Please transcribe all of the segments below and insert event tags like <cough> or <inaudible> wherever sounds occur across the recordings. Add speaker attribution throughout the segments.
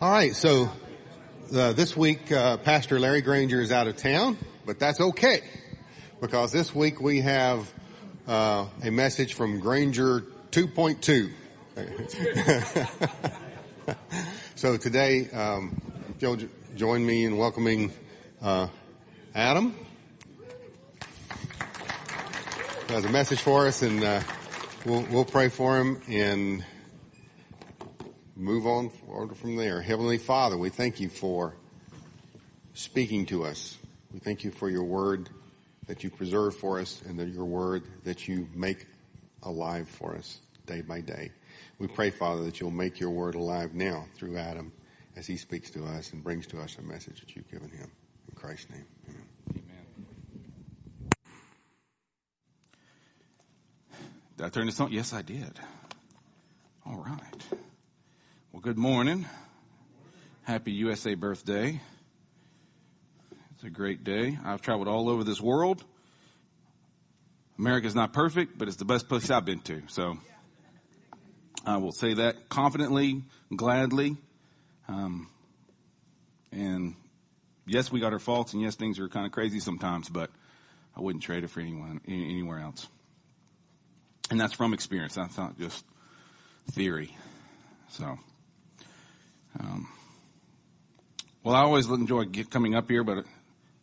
Speaker 1: All right, so uh, this week uh, Pastor Larry Granger is out of town, but that's okay because this week we have uh, a message from Granger 2.2. <laughs> so today, um, if you'll join me in welcoming uh, Adam. He has a message for us, and uh, we'll, we'll pray for him and move on from there. Heavenly Father, we thank you for speaking to us. We thank you for your word that you preserve for us and your word that you make alive for us day by day. We pray, Father, that you'll make your word alive now through Adam as he speaks to us and brings to us a message that you've given him. In Christ's name, amen.
Speaker 2: Did I turn this on? Yes, I did. All right. Well, good morning. Happy USA birthday. It's a great day. I've traveled all over this world. America's not perfect, but it's the best place I've been to. So I will say that confidently, gladly. Um, and yes, we got our faults, and yes, things are kind of crazy sometimes, but I wouldn't trade it for anyone anywhere else. And that's from experience. That's not just theory. So, um, well, I always enjoy coming up here, but I'm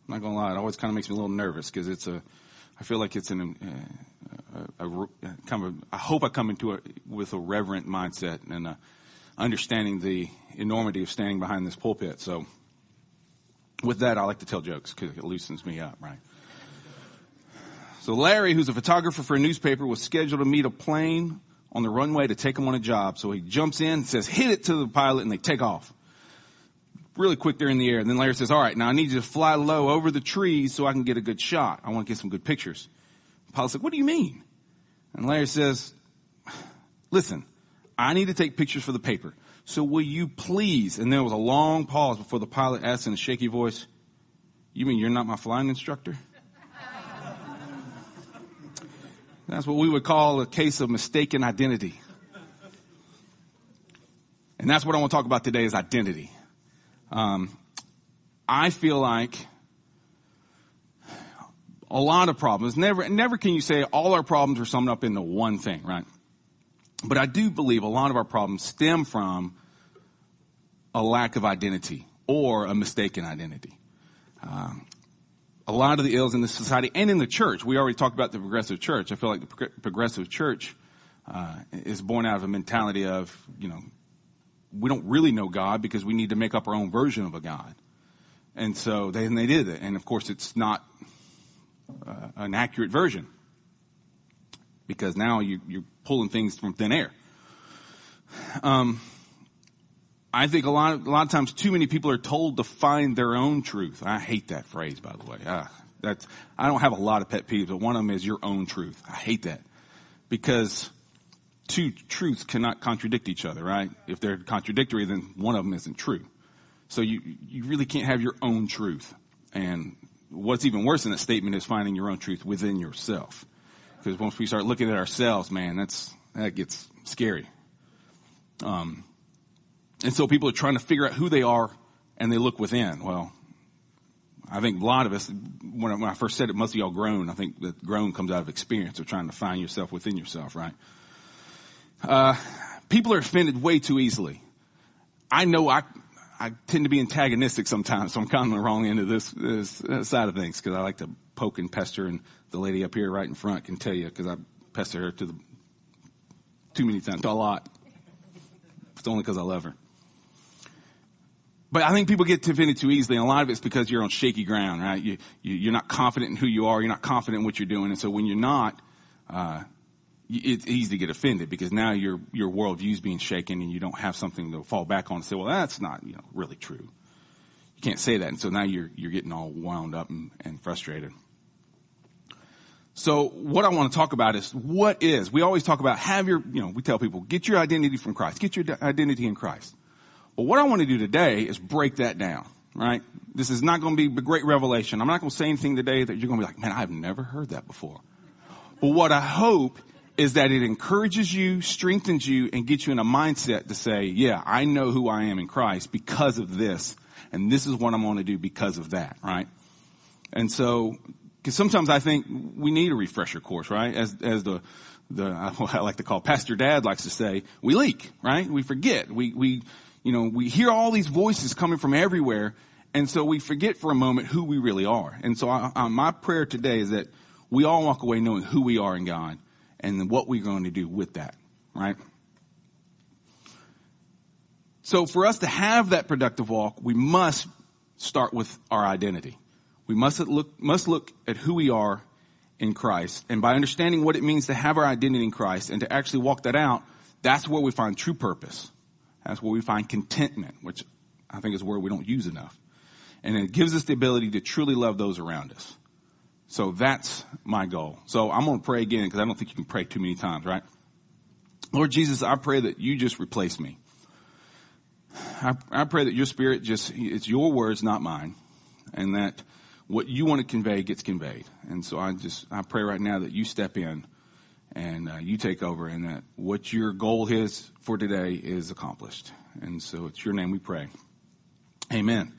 Speaker 2: not gonna lie, it always kind of makes me a little nervous because it's a, I feel like it's an, a, a, a, kind of, I hope I come into it with a reverent mindset and uh, understanding the enormity of standing behind this pulpit. So, with that, I like to tell jokes because it loosens me up, right? So Larry, who's a photographer for a newspaper, was scheduled to meet a plane on the runway to take him on a job. So he jumps in, says, hit it to the pilot, and they take off. Really quick, they're in the air. And then Larry says, all right, now I need you to fly low over the trees so I can get a good shot. I want to get some good pictures. The pilot said, what do you mean? And Larry says, listen, I need to take pictures for the paper. So will you please? And there was a long pause before the pilot asked in a shaky voice, you mean you're not my flying instructor? That's what we would call a case of mistaken identity. And that's what I want to talk about today is identity. Um, I feel like a lot of problems, never, never can you say all our problems are summed up into one thing, right? But I do believe a lot of our problems stem from a lack of identity or a mistaken identity. Um, a lot of the ills in the society and in the church. We already talked about the progressive church. I feel like the progressive church uh, is born out of a mentality of, you know, we don't really know God because we need to make up our own version of a God. And so they, and they did it. And of course, it's not uh, an accurate version because now you, you're pulling things from thin air. Um, I think a lot of, a lot of times too many people are told to find their own truth. I hate that phrase, by the way. Ah, that's, I don't have a lot of pet peeves, but one of them is your own truth. I hate that because two truths cannot contradict each other, right? If they're contradictory, then one of them isn't true. So you, you really can't have your own truth. And what's even worse than that statement is finding your own truth within yourself. Because once we start looking at ourselves, man, that's, that gets scary. Um, and so people are trying to figure out who they are and they look within. Well, I think a lot of us, when I, when I first said it, most of y'all grown. I think that grown comes out of experience of trying to find yourself within yourself, right? Uh, people are offended way too easily. I know I, I tend to be antagonistic sometimes, so I'm kind of the wrong end of this, this side of things because I like to poke and pester, and the lady up here right in front can tell you because I pester her to the too many times, a lot. It's only because I love her. But I think people get offended too easily, and a lot of it's because you're on shaky ground, right? You, you, are not confident in who you are. You're not confident in what you're doing, and so when you're not, uh, it's easy to get offended because now your your is being shaken, and you don't have something to fall back on and say, "Well, that's not you know really true." You can't say that, and so now you're you're getting all wound up and, and frustrated. So what I want to talk about is what is. We always talk about have your you know we tell people get your identity from Christ, get your identity in Christ. But what I want to do today is break that down, right? This is not going to be a great revelation. I'm not going to say anything today that you're going to be like, man, I've never heard that before. But what I hope is that it encourages you, strengthens you, and gets you in a mindset to say, yeah, I know who I am in Christ because of this. And this is what I'm going to do because of that, right? And so, cause sometimes I think we need a refresher course, right? As, as the, the, <laughs> I like to call Pastor Dad likes to say, we leak, right? We forget. We, we, you know, we hear all these voices coming from everywhere. And so we forget for a moment who we really are. And so I, I, my prayer today is that we all walk away knowing who we are in God and what we're going to do with that, right? So for us to have that productive walk, we must start with our identity. We must look, must look at who we are in Christ. And by understanding what it means to have our identity in Christ and to actually walk that out, that's where we find true purpose. That's where we find contentment, which I think is a word we don't use enough. And it gives us the ability to truly love those around us. So that's my goal. So I'm going to pray again because I don't think you can pray too many times, right? Lord Jesus, I pray that you just replace me. I, I pray that your spirit just, it's your words, not mine. And that what you want to convey gets conveyed. And so I just, I pray right now that you step in and uh, you take over and that what your goal is for today is accomplished. And so it's your name we pray. Amen.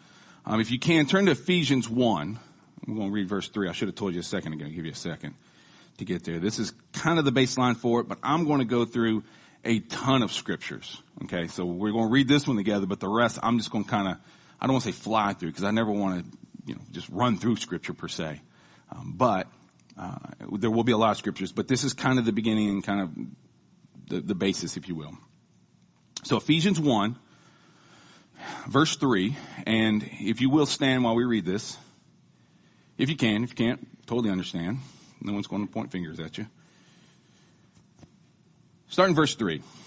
Speaker 2: Um, if you can, turn to Ephesians 1. We're going to read verse 3. I should have told you a second ago. I'll give you a second to get there. This is kind of the baseline for it, but I'm going to go through a ton of scriptures. Okay, so we're going to read this one together, but the rest I'm just going to kind of, I don't want to say fly through because I never want to you know, just run through scripture per se. Um, but uh, there will be a lot of scriptures, but this is kind of the beginning and kind of the, the basis, if you will. So Ephesians 1, verse 3, and if you will stand while we read this, if you can, if you can't, totally understand. No one's going to point fingers at you. Starting verse 3.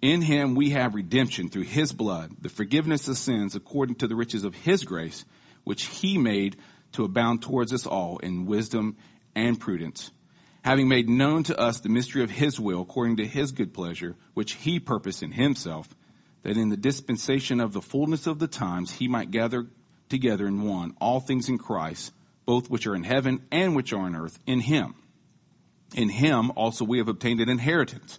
Speaker 2: in him we have redemption through his blood, the forgiveness of sins according to the riches of his grace, which he made to abound towards us all in wisdom and prudence, having made known to us the mystery of his will according to his good pleasure, which he purposed in himself, that in the dispensation of the fullness of the times he might gather together in one all things in Christ, both which are in heaven and which are on earth, in him. In him also we have obtained an inheritance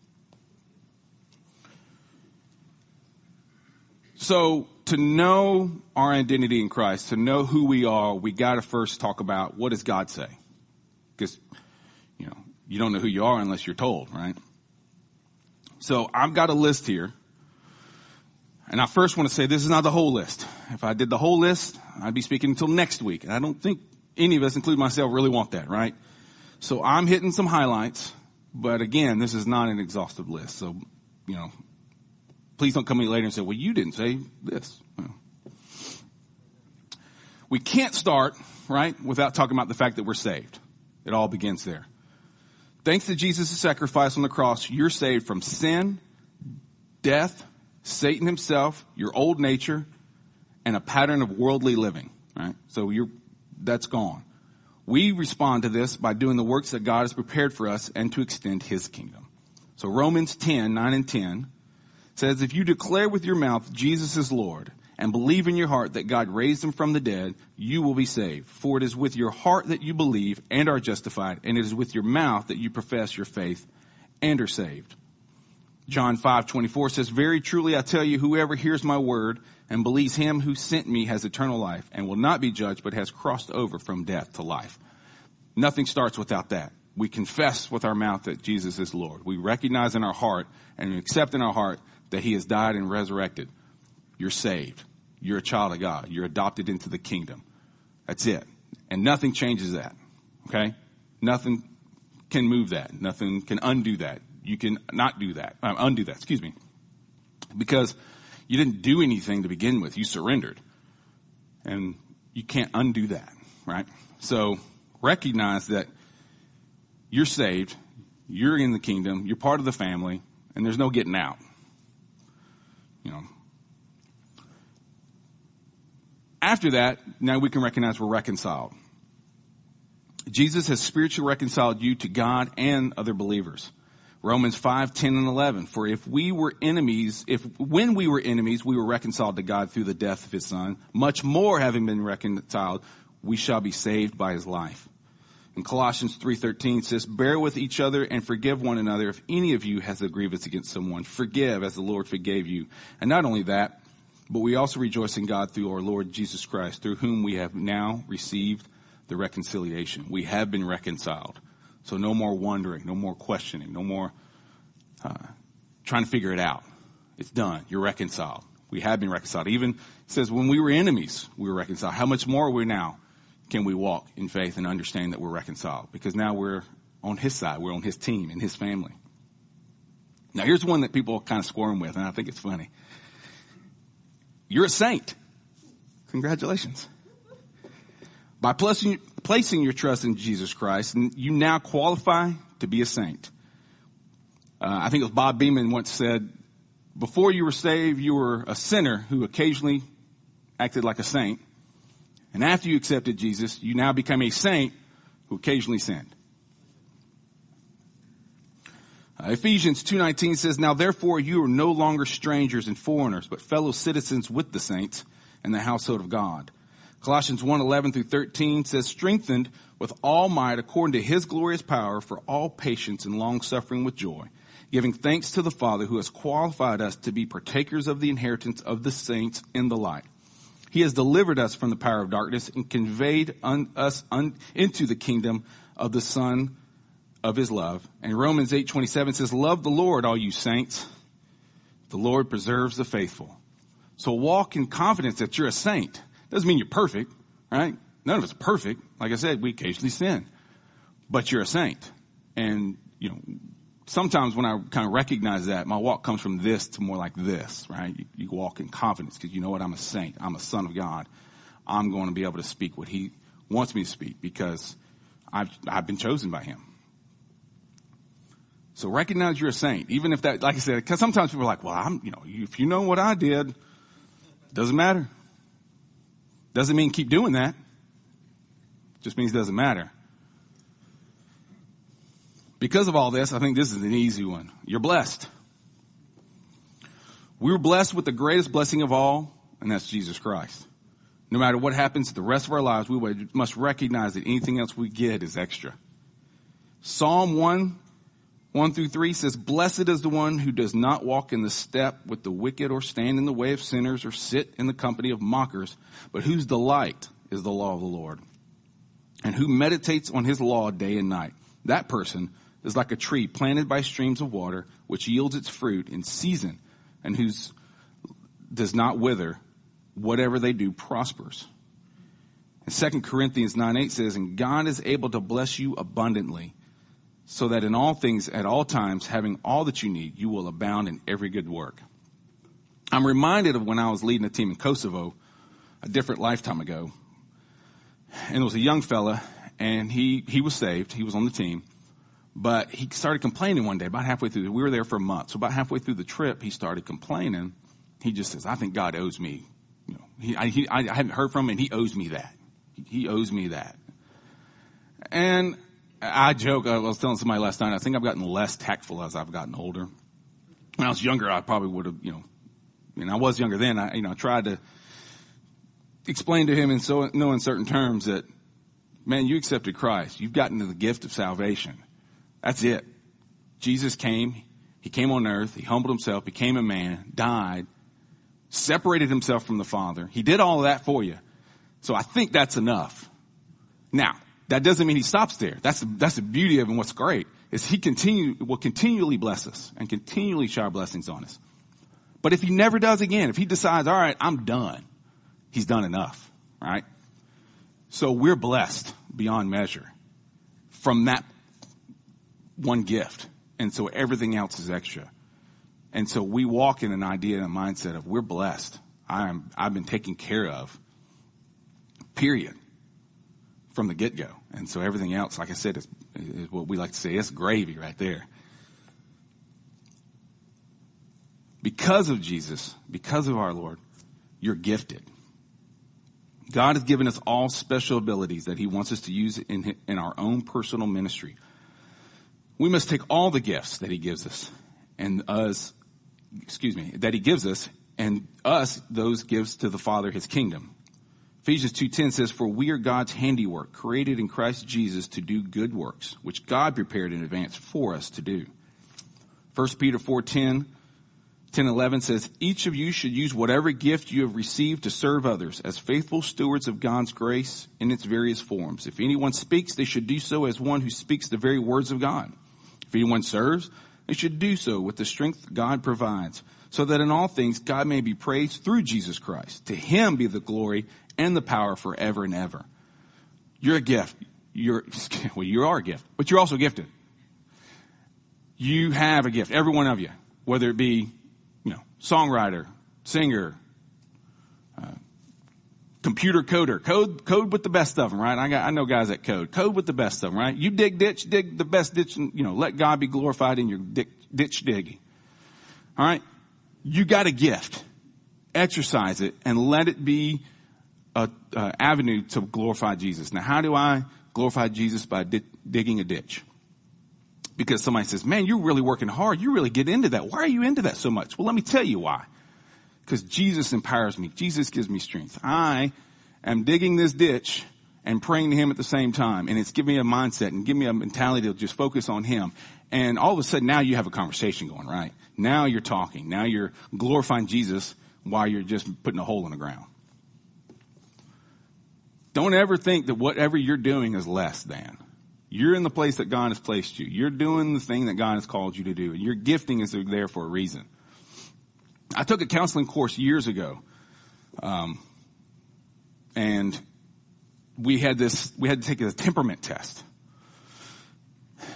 Speaker 2: So to know our identity in Christ, to know who we are, we got to first talk about what does God say? Because, you know, you don't know who you are unless you're told, right? So I've got a list here. And I first want to say this is not the whole list. If I did the whole list, I'd be speaking until next week. And I don't think any of us, including myself, really want that, right? So I'm hitting some highlights, but again, this is not an exhaustive list. So, you know, please don't come me later and say, well, you didn't say this. We can't start, right, without talking about the fact that we're saved. It all begins there. Thanks to Jesus' sacrifice on the cross, you're saved from sin, death, Satan himself, your old nature, and a pattern of worldly living, right? So you're, that's gone. We respond to this by doing the works that God has prepared for us and to extend his kingdom. So Romans 10, 9 and 10 says, if you declare with your mouth Jesus is Lord and believe in your heart that God raised him from the dead, you will be saved. For it is with your heart that you believe and are justified, and it is with your mouth that you profess your faith and are saved. John 5, 24 says, Very truly I tell you, whoever hears my word and believes him who sent me has eternal life and will not be judged, but has crossed over from death to life. Nothing starts without that. We confess with our mouth that Jesus is Lord. We recognize in our heart and accept in our heart that he has died and resurrected, you're saved. You're a child of God. You're adopted into the kingdom. That's it. And nothing changes that. Okay? Nothing can move that. Nothing can undo that. You can not do that. Uh, undo that, excuse me. Because you didn't do anything to begin with. You surrendered. And you can't undo that, right? So recognize that you're saved. You're in the kingdom. You're part of the family and there's no getting out. You know. After that, now we can recognize we're reconciled. Jesus has spiritually reconciled you to God and other believers. Romans 5, 10, and 11. For if we were enemies, if when we were enemies, we were reconciled to God through the death of his son, much more having been reconciled, we shall be saved by his life. And Colossians 3.13 says, bear with each other and forgive one another if any of you has a grievance against someone. Forgive as the Lord forgave you. And not only that, but we also rejoice in God through our Lord Jesus Christ, through whom we have now received the reconciliation. We have been reconciled. So no more wondering, no more questioning, no more uh, trying to figure it out. It's done. You're reconciled. We have been reconciled. Even it says when we were enemies, we were reconciled. How much more are we now? Can we walk in faith and understand that we're reconciled? Because now we're on his side. We're on his team and his family. Now here's one that people kind of squirm with, and I think it's funny. You're a saint. Congratulations. By placing, your trust in Jesus Christ, you now qualify to be a saint. Uh, I think it was Bob Beeman once said, before you were saved, you were a sinner who occasionally acted like a saint. And after you accepted Jesus, you now become a saint who occasionally sinned. Uh, Ephesians 2.19 says, Now therefore you are no longer strangers and foreigners, but fellow citizens with the saints and the household of God. Colossians 1.11 through 13 says, Strengthened with all might according to his glorious power for all patience and long suffering with joy, giving thanks to the Father who has qualified us to be partakers of the inheritance of the saints in the light. He has delivered us from the power of darkness and conveyed un, us un, into the kingdom of the Son of His love. And Romans 8:27 says, "Love the Lord, all you saints. The Lord preserves the faithful." So walk in confidence that you're a saint. Doesn't mean you're perfect, right? None of us are perfect. Like I said, we occasionally sin, but you're a saint, and you know sometimes when I kind of recognize that, my walk comes from this to more like this, right? You, you walk in confidence because you know what? I'm a saint. I'm a son of God. I'm going to be able to speak what he wants me to speak because I've, I've been chosen by him. So recognize you're a saint, even if that, like I said, because sometimes people are like, well, I'm, you know, if you know what I did, doesn't matter. Doesn't mean keep doing that. Just means it doesn't matter. Because of all this, I think this is an easy one. You're blessed. We were blessed with the greatest blessing of all, and that's Jesus Christ. No matter what happens the rest of our lives, we must recognize that anything else we get is extra. Psalm 1, 1 through 3 says, Blessed is the one who does not walk in the step with the wicked or stand in the way of sinners or sit in the company of mockers, but whose delight is the law of the Lord and who meditates on his law day and night. That person is like a tree planted by streams of water, which yields its fruit in season and whose does not wither. Whatever they do prospers. And 2 Corinthians 9 8 says, And God is able to bless you abundantly, so that in all things, at all times, having all that you need, you will abound in every good work. I'm reminded of when I was leading a team in Kosovo a different lifetime ago. And it was a young fella, and he, he was saved. He was on the team. But he started complaining one day, about halfway through. We were there for a month, so about halfway through the trip, he started complaining. He just says, "I think God owes me." You know, he, I, he, I hadn't heard from him, and he owes me that. He owes me that. And I joke. I was telling somebody last night. I think I've gotten less tactful as I've gotten older. When I was younger, I probably would have, you know, and I was younger then. I, you know, I tried to explain to him in so no uncertain terms that, man, you accepted Christ. You've gotten the gift of salvation. That's it. Jesus came. He came on earth. He humbled himself, became a man, died, separated himself from the Father. He did all of that for you. So I think that's enough. Now, that doesn't mean he stops there. That's the, that's the beauty of him. What's great is he continue, will continually bless us and continually shower blessings on us. But if he never does again, if he decides, all right, I'm done, he's done enough, right? So we're blessed beyond measure from that one gift. And so everything else is extra. And so we walk in an idea and a mindset of we're blessed. I'm, I've been taken care of. Period. From the get go. And so everything else, like I said, is, is what we like to say, it's gravy right there. Because of Jesus, because of our Lord, you're gifted. God has given us all special abilities that He wants us to use in, in our own personal ministry. We must take all the gifts that He gives us and us, excuse me, that He gives us and us those gives to the Father His kingdom. Ephesians 2.10 says, For we are God's handiwork, created in Christ Jesus to do good works, which God prepared in advance for us to do. 1 Peter 4.10 1011 says, each of you should use whatever gift you have received to serve others as faithful stewards of God's grace in its various forms. If anyone speaks, they should do so as one who speaks the very words of God. If anyone serves, they should do so with the strength God provides, so that in all things God may be praised through Jesus Christ. To him be the glory and the power forever and ever. You're a gift. You're, <laughs> well, you are a gift, but you're also gifted. You have a gift, every one of you, whether it be you know, songwriter, singer, computer coder, code, code with the best of them, right? I got, I know guys that code, code with the best of them, right? You dig ditch, dig the best ditch, and, you know, let God be glorified in your ditch digging. All right? You got a gift. Exercise it and let it be a, a avenue to glorify Jesus. Now, how do I glorify Jesus by di- digging a ditch? because somebody says, man, you're really working hard. You really get into that. Why are you into that so much? Well, let me tell you why. Because Jesus empowers me. Jesus gives me strength. I am digging this ditch and praying to him at the same time. And it's giving me a mindset and giving me a mentality to just focus on him. And all of a sudden now you have a conversation going, right? Now you're talking. Now you're glorifying Jesus while you're just putting a hole in the ground. Don't ever think that whatever you're doing is less than. You're in the place that God has placed you. You're doing the thing that God has called you to do. And your gifting is there for a reason. I took a counseling course years ago. Um, and we had this, we had to take a temperament test.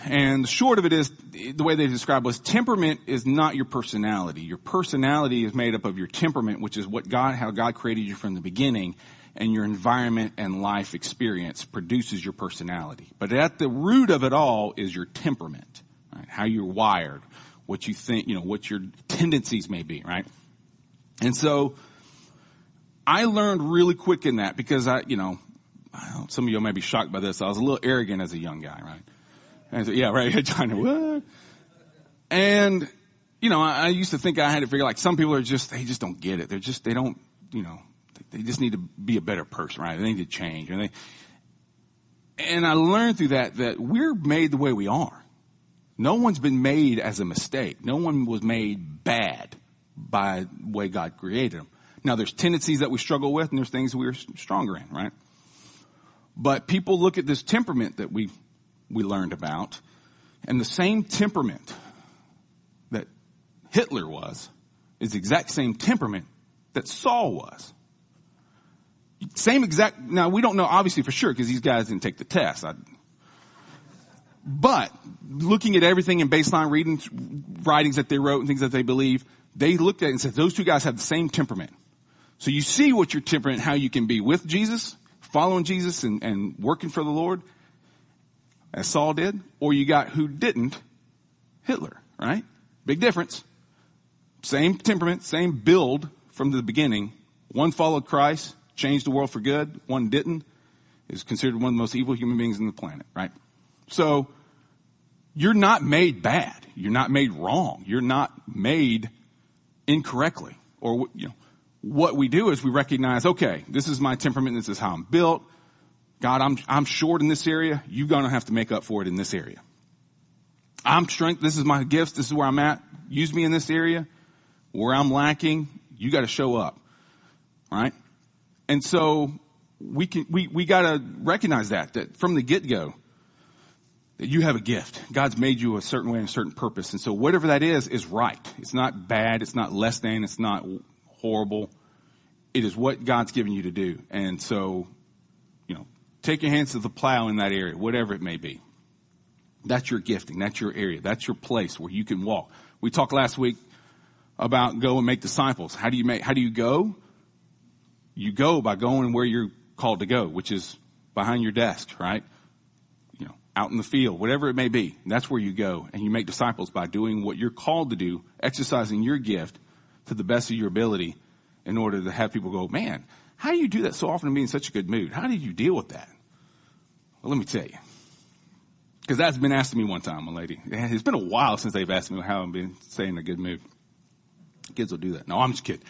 Speaker 2: And the short of it is, the way they describe was temperament is not your personality. Your personality is made up of your temperament, which is what God, how God created you from the beginning and your environment and life experience produces your personality. But at the root of it all is your temperament, right? How you're wired, what you think, you know, what your tendencies may be, right? And so I learned really quick in that because I, you know, some of you may be shocked by this. I was a little arrogant as a young guy, right? And so, yeah, right. <laughs> To what? And you know, I, I used to think I had to figure like some people are just they just don't get it. They're just they don't, you know, they just need to be a better person, right? They need to change. And, they, and I learned through that that we're made the way we are. No one's been made as a mistake. No one was made bad by the way God created them. Now there's tendencies that we struggle with and there's things we're stronger in, right? But people look at this temperament that we, we learned about and the same temperament that Hitler was is the exact same temperament that Saul was. Same exact, now we don't know obviously for sure because these guys didn't take the test. I, but looking at everything in baseline reading, writings that they wrote and things that they believe, they looked at it and said, those two guys have the same temperament. So you see what your temperament, how you can be with Jesus, following Jesus and, and working for the Lord, as Saul did, or you got who didn't, Hitler, right? Big difference. Same temperament, same build from the beginning. One followed Christ, changed the world for good, one didn't, is considered one of the most evil human beings on the planet, right? So, you're not made bad. You're not made wrong. You're not made incorrectly. Or, you know, what we do is we recognize, okay, this is my temperament, this is how I'm built. God, I'm, I'm short in this area. You're gonna have to make up for it in this area. I'm strength, this is my gifts, this is where I'm at. Use me in this area. Where I'm lacking, you gotta show up. Right? And so we can, we, we gotta recognize that, that from the get-go, that you have a gift. God's made you a certain way and a certain purpose. And so whatever that is, is right. It's not bad. It's not less than. It's not horrible. It is what God's given you to do. And so, you know, take your hands to the plow in that area, whatever it may be. That's your gifting. That's your area. That's your place where you can walk. We talked last week about go and make disciples. How do you make, how do you go? You go by going where you're called to go, which is behind your desk, right? Out in the field, whatever it may be. That's where you go and you make disciples by doing what you're called to do, exercising your gift to the best of your ability in order to have people go, man, how do you do that so often and be in such a good mood? How did you deal with that? Well, let me tell you. Cause that's been asked me one time, a lady. It's been a while since they've asked me how I've been staying in a good mood. Kids will do that. No, I'm just kidding.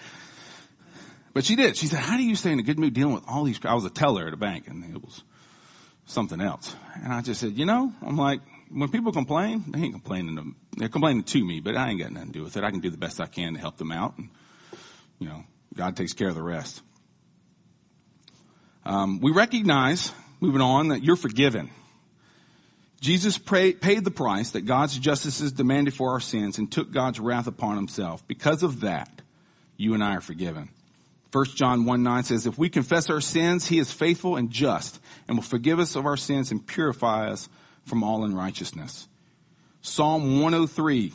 Speaker 2: But she did. She said, how do you stay in a good mood dealing with all these, I was a teller at a bank and it was something else. And I just said, you know, I'm like, when people complain, they ain't complaining to, they're complaining to me, but I ain't got nothing to do with it. I can do the best I can to help them out. And, you know, God takes care of the rest. Um, we recognize, moving on, that you're forgiven. Jesus pray, paid the price that God's justice is demanded for our sins and took God's wrath upon himself. Because of that, you and I are forgiven. 1 John 1 9 says, if we confess our sins, he is faithful and just and will forgive us of our sins and purify us from all unrighteousness. Psalm 103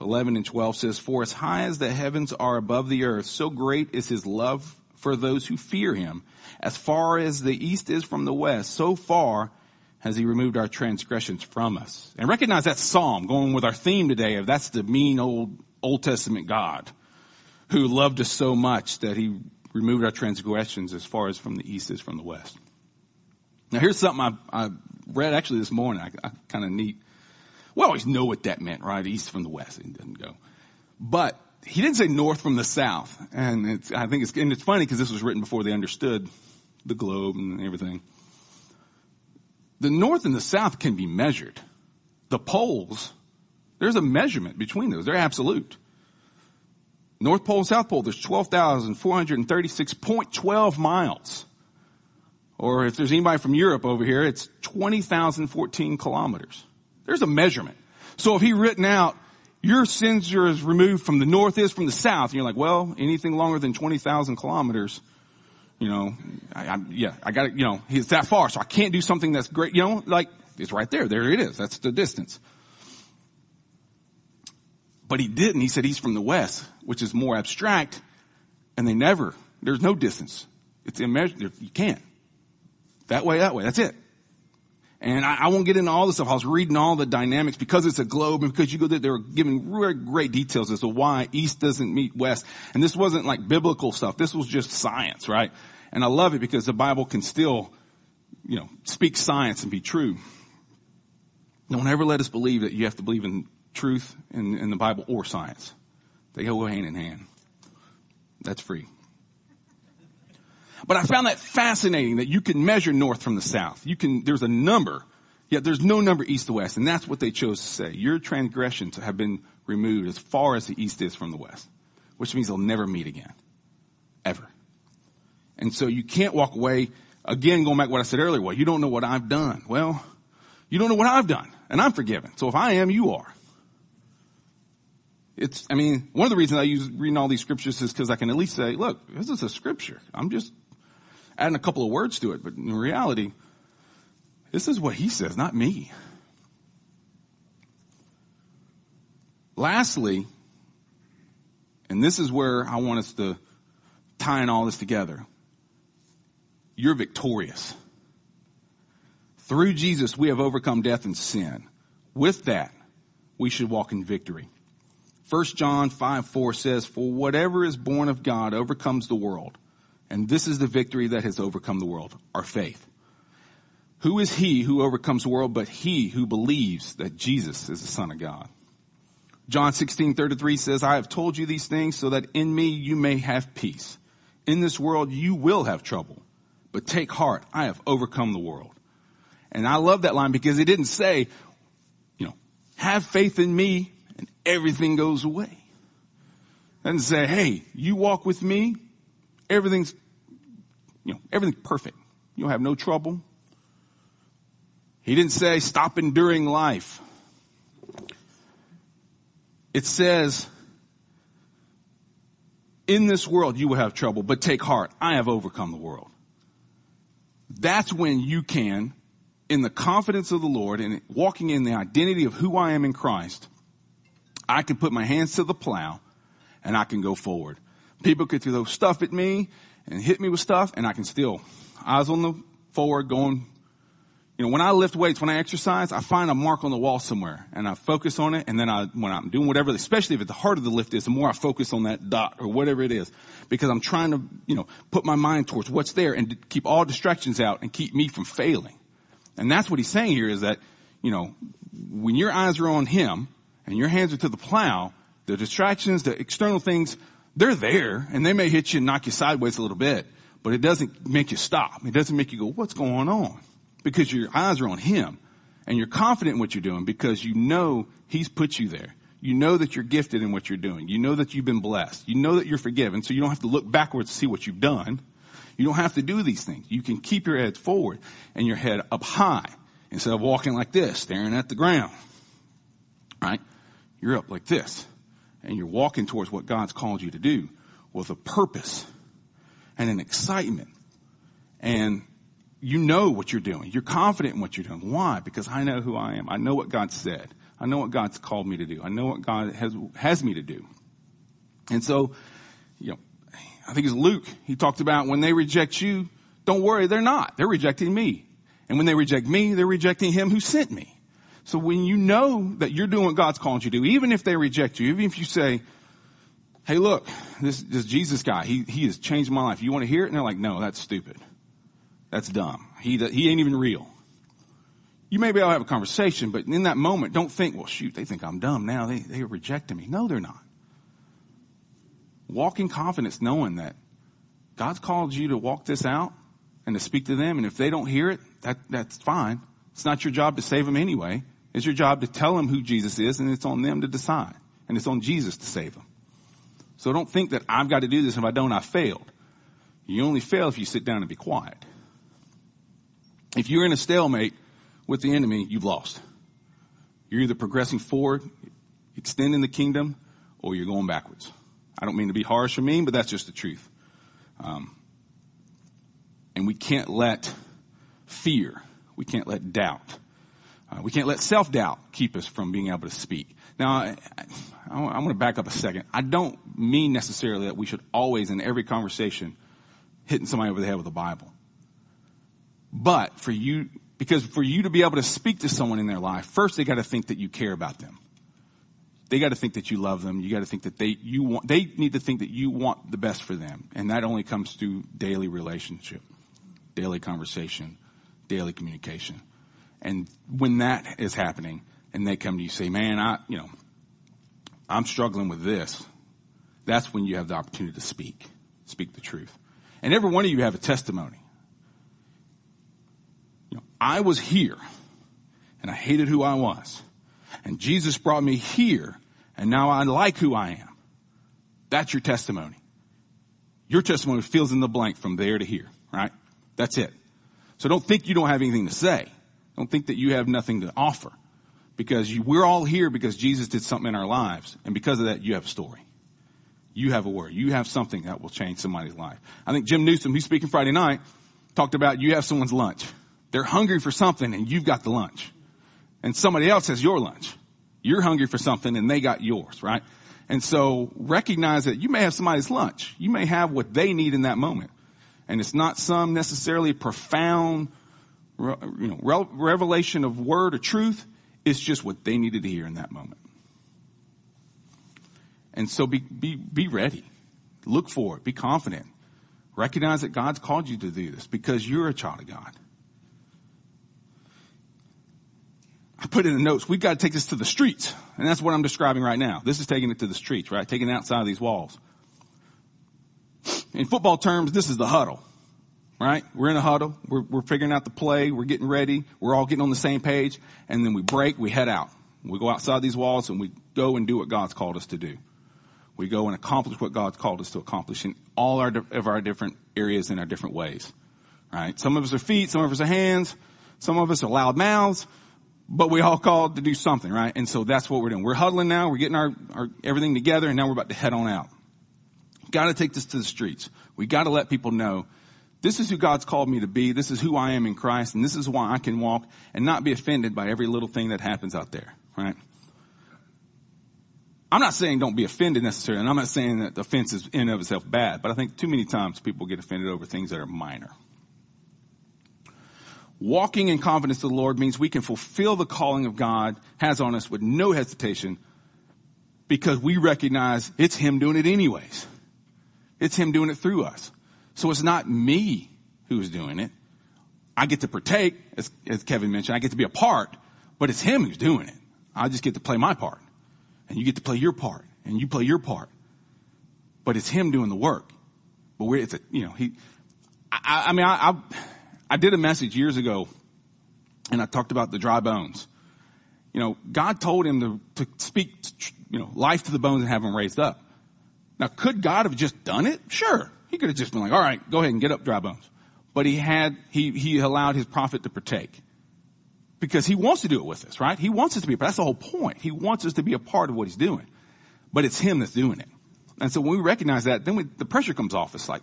Speaker 2: 11 and 12 says, for as high as the heavens are above the earth, so great is his love for those who fear him. As far as the east is from the west, so far has he removed our transgressions from us. And recognize that psalm going with our theme today of that's the mean old Old Testament God who loved us so much that he removed our transgressions as far as from the east is from the west. Now here's something I, I read actually this morning. I, I kind of neat. We always know what that meant, right? East from the west. It doesn't go. But he didn't say north from the south. And I think it's, and it's funny because this was written before they understood the globe and everything. The north and the south can be measured. The poles, there's a measurement between those. They're absolute. North Pole and South Pole, there's 12,436.12 miles. Or if there's anybody from Europe over here, it's 20,014 kilometers. There's a measurement. So if he written out, your sins are removed from the north is from the south, and you're like, well, anything longer than 20,000 kilometers, you know, I, I, yeah, I got it, you know, he's that far, so I can't do something that's great, you know, like, it's right there, there it is, that's the distance. But he didn't, he said he's from the west, which is more abstract, and they never, there's no distance. It's immeasurable, you can't. That way, that way, that's it. And I, I, won't get into all the stuff. I was reading all the dynamics because it's a globe and because you go there, they were giving really great details as to why East doesn't meet West. And this wasn't like biblical stuff. This was just science, right? And I love it because the Bible can still, you know, speak science and be true. Don't ever let us believe that you have to believe in truth in, in the Bible or science. They go hand in hand. That's free. But I found that fascinating that you can measure north from the south. You can, there's a number, yet there's no number east to west. And that's what they chose to say. Your transgressions have been removed as far as the east is from the west, which means they'll never meet again. Ever. And so you can't walk away, again, going back to what I said earlier, well, you don't know what I've done. Well, you don't know what I've done, and I'm forgiven. So if I am, you are. It's, I mean, one of the reasons I use reading all these scriptures is because I can at least say, look, this is a scripture. I'm just adding a couple of words to it, but in reality, this is what he says, not me. Lastly, and this is where I want us to tie in all this together. You're victorious. Through Jesus, we have overcome death and sin. With that, we should walk in victory. 1 John 5, 4 says, For whatever is born of God overcomes the world. And this is the victory that has overcome the world, our faith. Who is he who overcomes the world but he who believes that Jesus is the son of God? John 16, 33 says, I have told you these things so that in me you may have peace. In this world you will have trouble, but take heart. I have overcome the world. And I love that line because it didn't say, you know, have faith in me everything goes away. And say, hey, you walk with me everything's, you know, everything's perfect. You'll have no trouble. He didn't say stop enduring life. It says, in this world you will have trouble, but take heart. I have overcome the world. That's when you can, in the confidence of the Lord and walking in the identity of who I am in Christ, I can put my hands to the plow and I can go forward. People could throw stuff at me and hit me with stuff and I can still eyes on the forward going you know, when I lift weights, when I exercise, I find a mark on the wall somewhere and I focus on it. And then I, when I'm doing whatever, especially if at the heart of the lift is, the more I focus on that dot or whatever it is, because I'm trying to, you know, put my mind towards what's there and keep all distractions out and keep me from failing. And that's what he's saying here is that, you know, when your eyes are on him and your hands are to the plow, the distractions, the external things, they're there and they may hit you and knock you sideways a little bit, but it doesn't make you stop. It doesn't make you go, what's going on? because your eyes are on Him and you're confident in what you're doing because you know He's put you there. You know that you're gifted in what you're doing. You know that you've been blessed. You know that you're forgiven. So you don't have to look backwards to see what you've done. You don't have to do these things. You can keep your head forward and your head up high instead of walking like this, staring at the ground. You're up like this and you're walking towards what God's called you to do with a purpose and an excitement and you know what you're doing. You're confident in what you're doing. Why? Because I know who I am. I know what God said. I know what God's called me to do. I know what God has, has me to do. And so, you know, I think it's Luke. He talked about when they reject you, don't worry, they're not. They're rejecting me. And when they reject me, they're rejecting him who sent me. So when you know that you're doing what God's called you to do, even if they reject you, even if you say, Hey, look, this, this Jesus guy, he, he has changed my life. You want to hear it? And they're like, no, that's stupid. That's dumb. He, he ain't even real. You may be able to have a conversation, but in that moment, don't think, well, shoot, they think I'm dumb now. They, they are rejecting me. No, they're not. Walk in confidence knowing that God's called you to walk this out and to speak to them. And if they don't hear it, that, that's fine. It's not your job to save them anyway. It's your job to tell them who Jesus is and it's on them to decide. And it's on Jesus to save them. So don't think that I've got to do this. If I don't, I failed. You only fail if you sit down and be quiet. If you're in a stalemate with the enemy, you've lost. You're either progressing forward, extending the kingdom, or you're going backwards. I don't mean to be harsh or mean, but that's just the truth. Um, and we can't let fear, we can't let doubt, uh, we can't let self doubt keep us from being able to speak. Now, I, I, I want to back up a second. I don't mean necessarily that we should always, in every conversation, hitting somebody over the head with a Bible. But for you, because for you to be able to speak to someone in their life, first they got to think that you care about them. They got to think that you love them. You got to think that they, you want, they need to think that you want the best for them. And that only comes through daily relationship, daily conversation, daily communication. And when that is happening and they come to you say, man, I, you know, I'm struggling with this. That's when you have the opportunity to speak, speak the truth. And every one of you have a testimony. You know, I was here and I hated who I was. And Jesus brought me here and now I like who I am. That's your testimony. Your testimony fills in the blank from there to here, right? That's it. So don't think you don't have anything to say. Don't think that you have nothing to offer because you, we're all here because Jesus did something in our lives. And because of that, you have a story. You have a word. You have something that will change somebody's life. I think Jim Newsom, who's speaking Friday night, talked about you have someone's lunch. They're hungry for something and you've got the lunch. And somebody else has your lunch. You're hungry for something and they got yours, right? And so recognize that you may have somebody's lunch. You may have what they need in that moment. And it's not some necessarily profound, you know, revelation of word or truth. It's just what they needed to hear in that moment. And so be, be, be ready. Look for it. Be confident. Recognize that God's called you to do this because you're a child of God. I put in the notes, we've got to take this to the streets. And that's what I'm describing right now. This is taking it to the streets, right? Taking it outside of these walls. In football terms, this is the huddle, right? We're in a huddle. We're, we're figuring out the play. We're getting ready. We're all getting on the same page. And then we break. We head out. We go outside these walls and we go and do what God's called us to do. We go and accomplish what God's called us to accomplish in all our, of our different areas in our different ways, right? Some of us are feet. Some of us are hands. Some of us are loud mouths, but we all called to do something, right? And so that's what we're doing. We're huddling now. We're getting our, our everything together and now we're about to head on out. Got to take this to the streets. We got to let people know this is who God's called me to be. This is who I am in Christ and this is why I can walk and not be offended by every little thing that happens out there, right? I'm not saying don't be offended necessarily, and I'm not saying that offense is in and of itself bad, but I think too many times people get offended over things that are minor. Walking in confidence to the Lord means we can fulfill the calling of God has on us with no hesitation because we recognize it's Him doing it anyways. It's Him doing it through us. So it's not me who's doing it. I get to partake, as, as Kevin mentioned, I get to be a part, but it's Him who's doing it. I just get to play my part. And you get to play your part. And you play your part. But it's Him doing the work. But we're, it's a, you know, He, I, I mean, I, I I did a message years ago and I talked about the dry bones. You know, God told him to, to speak, you know, life to the bones and have them raised up. Now, could God have just done it? Sure. He could have just been like, all right, go ahead and get up dry bones. But he had, he, he allowed his prophet to partake. Because he wants to do it with us, right? He wants us to be, that's the whole point. He wants us to be a part of what he's doing. But it's him that's doing it. And so when we recognize that, then we, the pressure comes off. It's like,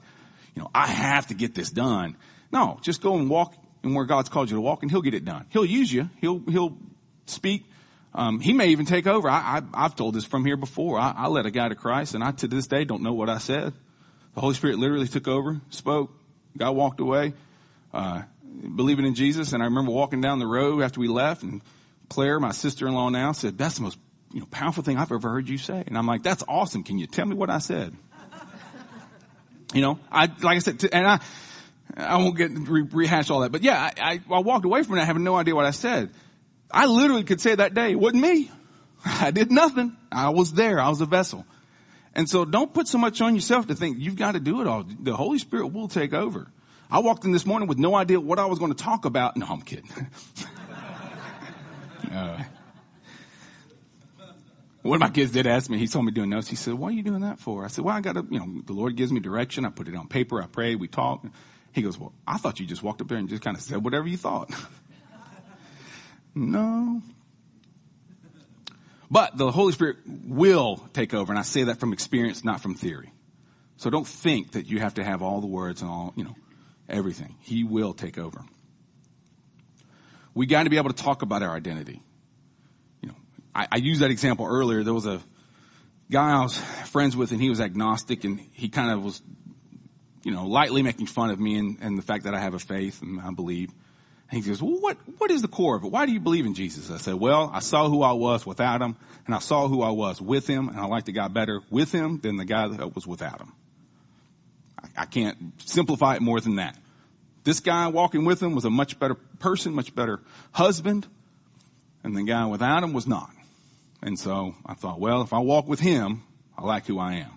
Speaker 2: you know, I have to get this done. No, just go and walk in where God's called you to walk and he'll get it done. He'll use you. He'll, he'll speak. Um, he may even take over. I, I, have told this from here before. I, I led a guy to Christ and I to this day don't know what I said. The Holy Spirit literally took over, spoke, God walked away, uh, believing in Jesus. And I remember walking down the road after we left and Claire, my sister-in-law now said, that's the most you know, powerful thing I've ever heard you say. And I'm like, that's awesome. Can you tell me what I said? <laughs> you know, I, like I said, and I, I won't get re- rehash all that, but yeah, I, I, I walked away from it having no idea what I said. I literally could say that day, it wasn't me. <laughs> I did nothing. I was there. I was a vessel. And so don't put so much on yourself to think you've got to do it all. The Holy Spirit will take over. I walked in this morning with no idea what I was going to talk about. No, I'm kidding. <laughs> uh, one of my kids did ask me, he saw me doing notes. He said, what are you doing that for? I said, well, I got to, you know, the Lord gives me direction. I put it on paper. I pray. We talk. He goes, well, I thought you just walked up there and just kind of said whatever you thought. <laughs> no. But the Holy Spirit will take over. And I say that from experience, not from theory. So don't think that you have to have all the words and all, you know, everything. He will take over. We got to be able to talk about our identity. You know, I, I used that example earlier. There was a guy I was friends with and he was agnostic and he kind of was you know, lightly making fun of me and, and the fact that I have a faith and I believe. And he goes, well, what, what is the core of it? Why do you believe in Jesus? I said, well, I saw who I was without him and I saw who I was with him and I like the guy better with him than the guy that was without him. I, I can't simplify it more than that. This guy walking with him was a much better person, much better husband, and the guy without him was not. And so I thought, well, if I walk with him, I like who I am.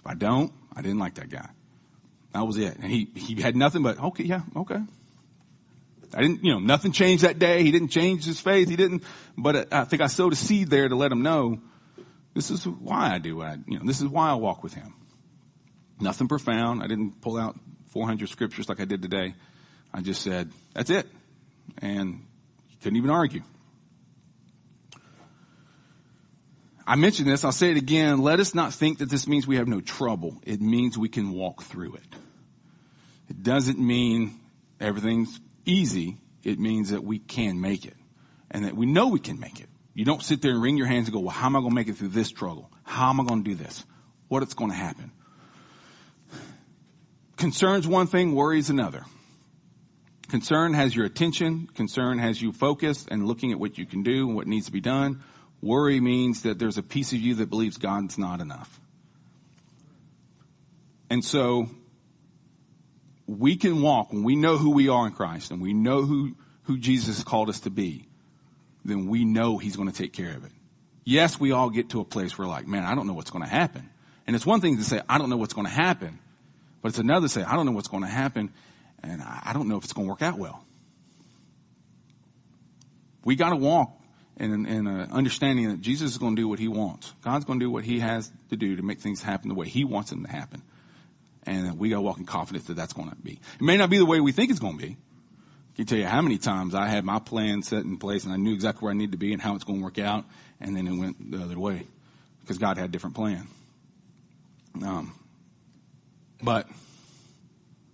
Speaker 2: If I don't, I didn't like that guy. That was it. And he, he had nothing but, okay, yeah, okay. I didn't, you know, nothing changed that day. He didn't change his faith. He didn't, but I think I sowed a seed there to let him know this is why I do what I, you know, this is why I walk with him. Nothing profound. I didn't pull out 400 scriptures like I did today. I just said, that's it. And he couldn't even argue. I mentioned this, I'll say it again. Let us not think that this means we have no trouble. It means we can walk through it. It doesn't mean everything's easy. It means that we can make it and that we know we can make it. You don't sit there and wring your hands and go, well, how am I going to make it through this struggle? How am I going to do this? What is going to happen? Concerns one thing, worries another. Concern has your attention. Concern has you focused and looking at what you can do and what needs to be done. Worry means that there's a piece of you that believes God's not enough. And so we can walk when we know who we are in Christ and we know who, who Jesus called us to be, then we know he's going to take care of it. Yes, we all get to a place where like, man, I don't know what's going to happen. And it's one thing to say, I don't know what's going to happen, but it's another to say, I don't know what's going to happen and I don't know if it's going to work out well. We got to walk in, uh, understanding that Jesus is going to do what he wants. God's going to do what he has to do to make things happen the way he wants them to happen. And we got to walk in confidence that that's going to be. It may not be the way we think it's going to be. I can tell you how many times I had my plan set in place and I knew exactly where I needed to be and how it's going to work out, and then it went the other way because God had a different plan. Um, but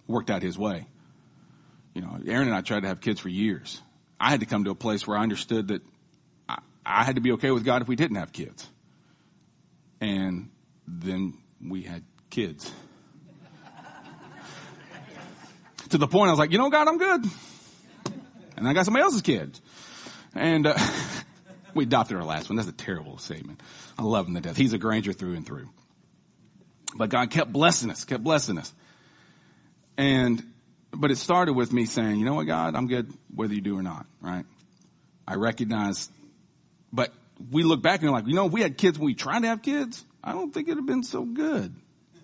Speaker 2: worked out His way. You know, Erin and I tried to have kids for years. I had to come to a place where I understood that I, I had to be okay with God if we didn't have kids. And then we had kids. To the point I was like, you know, God, I'm good. And I got somebody else's kids. And uh, <laughs> we adopted our last one. That's a terrible statement. I love him to death. He's a Granger through and through. But God kept blessing us, kept blessing us. And, but it started with me saying, you know what, God, I'm good whether you do or not, right? I recognize, but we look back and we're like, you know, we had kids when we tried to have kids, I don't think it'd have been so good.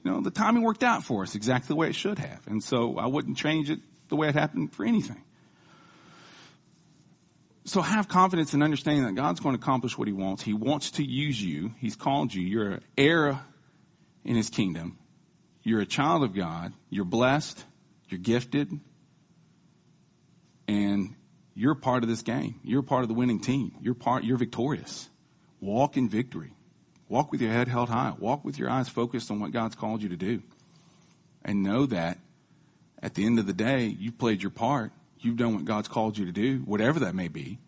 Speaker 2: You know, the timing worked out for us exactly the way it should have. And so I wouldn't change it the way it happened for anything. So have confidence in understanding that God's going to accomplish what he wants. He wants to use you. He's called you. You're an heir in his kingdom. You're a child of God. You're blessed. You're gifted. And you're part of this game. You're part of the winning team. You're part, you're victorious. Walk in victory. Walk with your head held high. Walk with your eyes focused on what God's called you to do. And know that at the end of the day, you've played your part. You've done what God's called you to do, whatever that may be.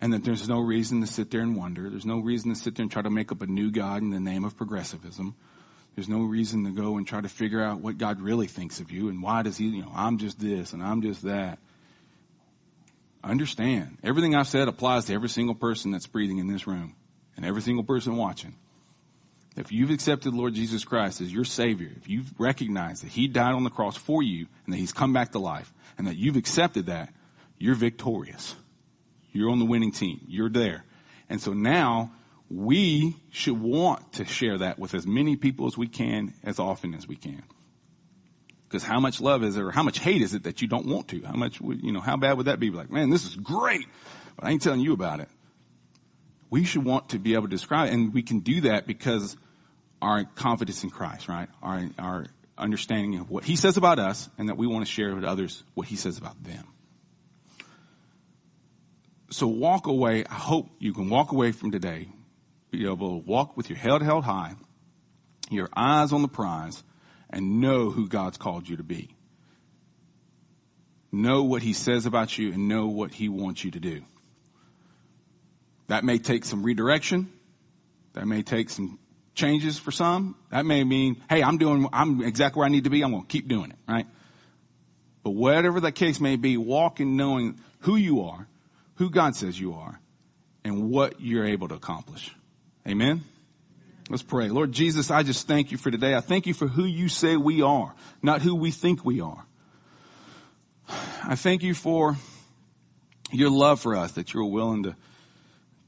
Speaker 2: And that there's no reason to sit there and wonder. There's no reason to sit there and try to make up a new God in the name of progressivism. There's no reason to go and try to figure out what God really thinks of you and why does he, you know, I'm just this and I'm just that. Understand. Everything I've said applies to every single person that's breathing in this room and every single person watching. If you've accepted Lord Jesus Christ as your Savior, if you've recognized that He died on the cross for you and that He's come back to life and that you've accepted that, you're victorious. You're on the winning team. You're there. And so now we should want to share that with as many people as we can, as often as we can. Because how much love is there, or how much hate is it that you don't want to? How much you know, how bad would that be? Like, man, this is great, but I ain't telling you about it. We should want to be able to describe and we can do that because our confidence in Christ, right? Our, our understanding of what He says about us, and that we want to share with others what He says about them. So walk away. I hope you can walk away from today be able to walk with your head held high, your eyes on the prize, and know who God's called you to be. Know what He says about you and know what He wants you to do. That may take some redirection. That may take some changes for some. That may mean, hey, I'm doing, I'm exactly where I need to be. I'm going to keep doing it, right? But whatever the case may be, walk in knowing who you are, who God says you are, and what you're able to accomplish. Amen. Let's pray. Lord Jesus, I just thank you for today. I thank you for who you say we are, not who we think we are. I thank you for your love for us, that you're willing to,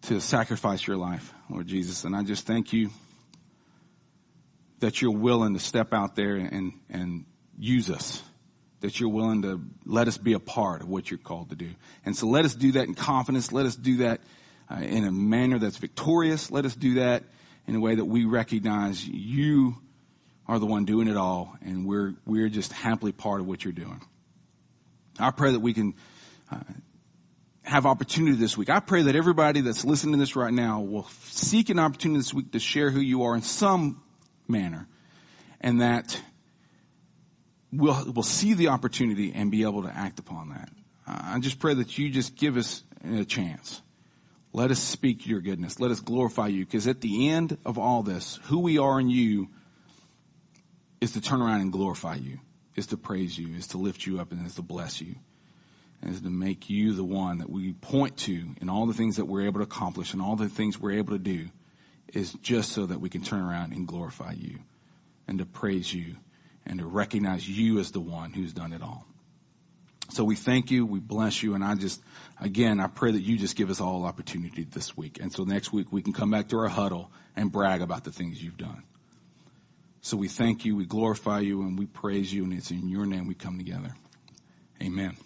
Speaker 2: to sacrifice your life, Lord Jesus. And I just thank you that you're willing to step out there and, and use us, that you're willing to let us be a part of what you're called to do. And so let us do that in confidence. Let us do that uh, in a manner that's victorious. Let us do that in a way that we recognize you are the one doing it all and we're, we're just happily part of what you're doing. I pray that we can uh, have opportunity this week. I pray that everybody that's listening to this right now will seek an opportunity this week to share who you are in some manner and that we'll, we'll see the opportunity and be able to act upon that. I just pray that you just give us a chance. Let us speak your goodness. Let us glorify you. Because at the end of all this, who we are in you is to turn around and glorify you, is to praise you, is to lift you up, and is to bless you, is to make you the one that we point to in all the things that we're able to accomplish and all the things we're able to do is just so that we can turn around and glorify you and to praise you and to recognize you as the one who's done it all. So we thank you, we bless you, and I just, again, I pray that you just give us all opportunity this week. And so next week we can come back to our huddle and brag about the things you've done. So we thank you, we glorify you, and we praise you, and it's in your name we come together. Amen.